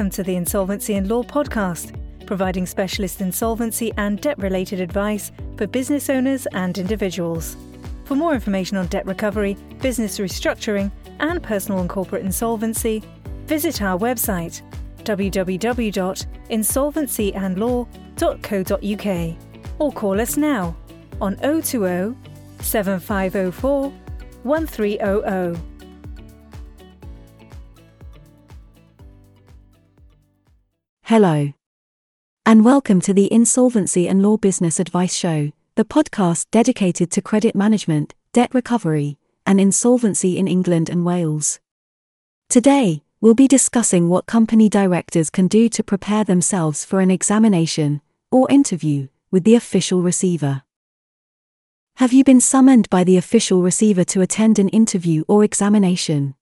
Welcome to the Insolvency and Law podcast, providing specialist insolvency and debt related advice for business owners and individuals. For more information on debt recovery, business restructuring, and personal and corporate insolvency, visit our website www.insolvencyandlaw.co.uk or call us now on 020 7504 1300. Hello. And welcome to the Insolvency and Law Business Advice Show, the podcast dedicated to credit management, debt recovery, and insolvency in England and Wales. Today, we'll be discussing what company directors can do to prepare themselves for an examination or interview with the official receiver. Have you been summoned by the official receiver to attend an interview or examination?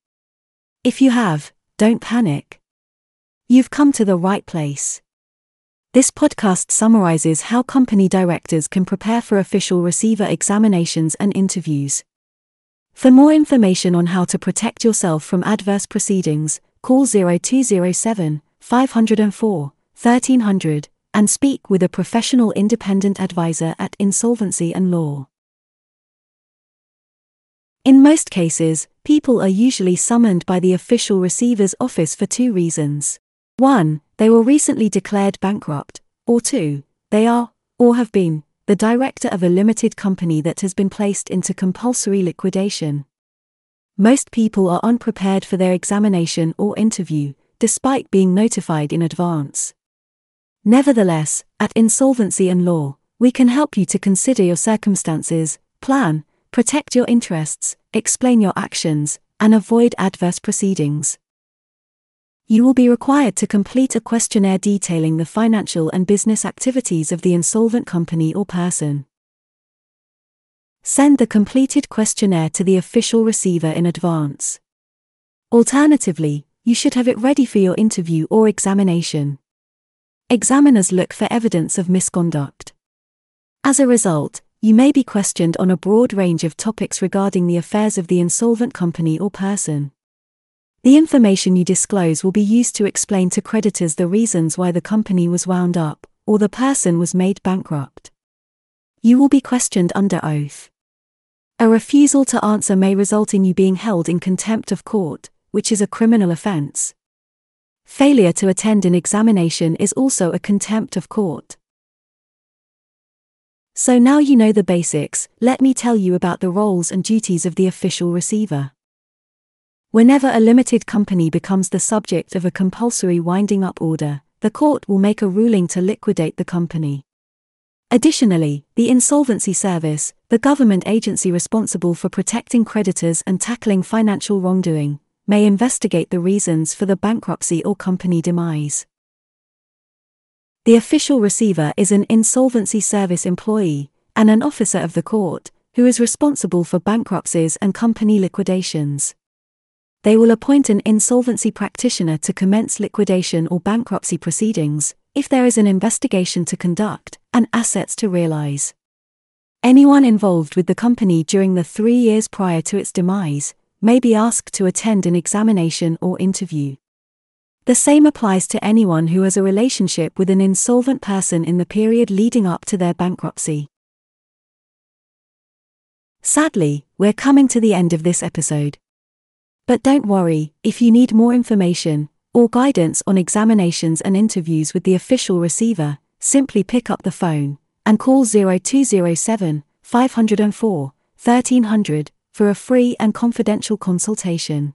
If you have, don't panic. You've come to the right place. This podcast summarizes how company directors can prepare for official receiver examinations and interviews. For more information on how to protect yourself from adverse proceedings, call 0207 504 1300 and speak with a professional independent advisor at Insolvency and Law. In most cases, people are usually summoned by the official receiver's office for two reasons. 1. They were recently declared bankrupt, or 2. They are, or have been, the director of a limited company that has been placed into compulsory liquidation. Most people are unprepared for their examination or interview, despite being notified in advance. Nevertheless, at Insolvency and Law, we can help you to consider your circumstances, plan, protect your interests, explain your actions, and avoid adverse proceedings. You will be required to complete a questionnaire detailing the financial and business activities of the insolvent company or person. Send the completed questionnaire to the official receiver in advance. Alternatively, you should have it ready for your interview or examination. Examiners look for evidence of misconduct. As a result, you may be questioned on a broad range of topics regarding the affairs of the insolvent company or person. The information you disclose will be used to explain to creditors the reasons why the company was wound up, or the person was made bankrupt. You will be questioned under oath. A refusal to answer may result in you being held in contempt of court, which is a criminal offense. Failure to attend an examination is also a contempt of court. So now you know the basics, let me tell you about the roles and duties of the official receiver. Whenever a limited company becomes the subject of a compulsory winding up order, the court will make a ruling to liquidate the company. Additionally, the Insolvency Service, the government agency responsible for protecting creditors and tackling financial wrongdoing, may investigate the reasons for the bankruptcy or company demise. The official receiver is an Insolvency Service employee and an officer of the court who is responsible for bankruptcies and company liquidations they will appoint an insolvency practitioner to commence liquidation or bankruptcy proceedings, if there is an investigation to conduct, and assets to realize. Anyone involved with the company during the three years prior to its demise may be asked to attend an examination or interview. The same applies to anyone who has a relationship with an insolvent person in the period leading up to their bankruptcy. Sadly, we're coming to the end of this episode. But don't worry, if you need more information, or guidance on examinations and interviews with the official receiver, simply pick up the phone and call 0207 504 1300 for a free and confidential consultation.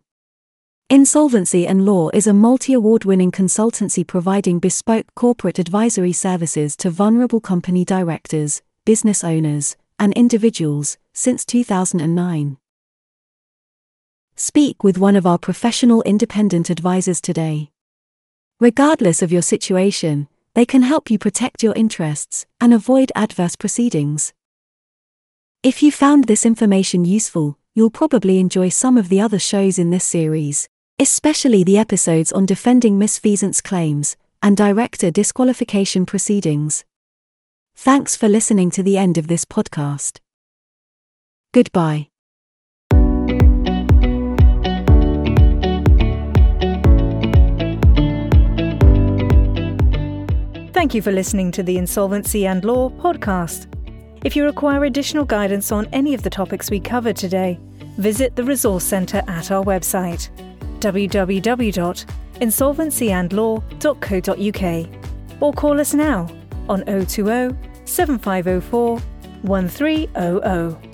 Insolvency and Law is a multi award winning consultancy providing bespoke corporate advisory services to vulnerable company directors, business owners, and individuals since 2009. Speak with one of our professional independent advisors today. Regardless of your situation, they can help you protect your interests and avoid adverse proceedings. If you found this information useful, you'll probably enjoy some of the other shows in this series, especially the episodes on defending misfeasance claims and director disqualification proceedings. Thanks for listening to the end of this podcast. Goodbye. Thank you for listening to the Insolvency and Law podcast. If you require additional guidance on any of the topics we covered today, visit the Resource Centre at our website www.insolvencyandlaw.co.uk or call us now on 020 7504 1300.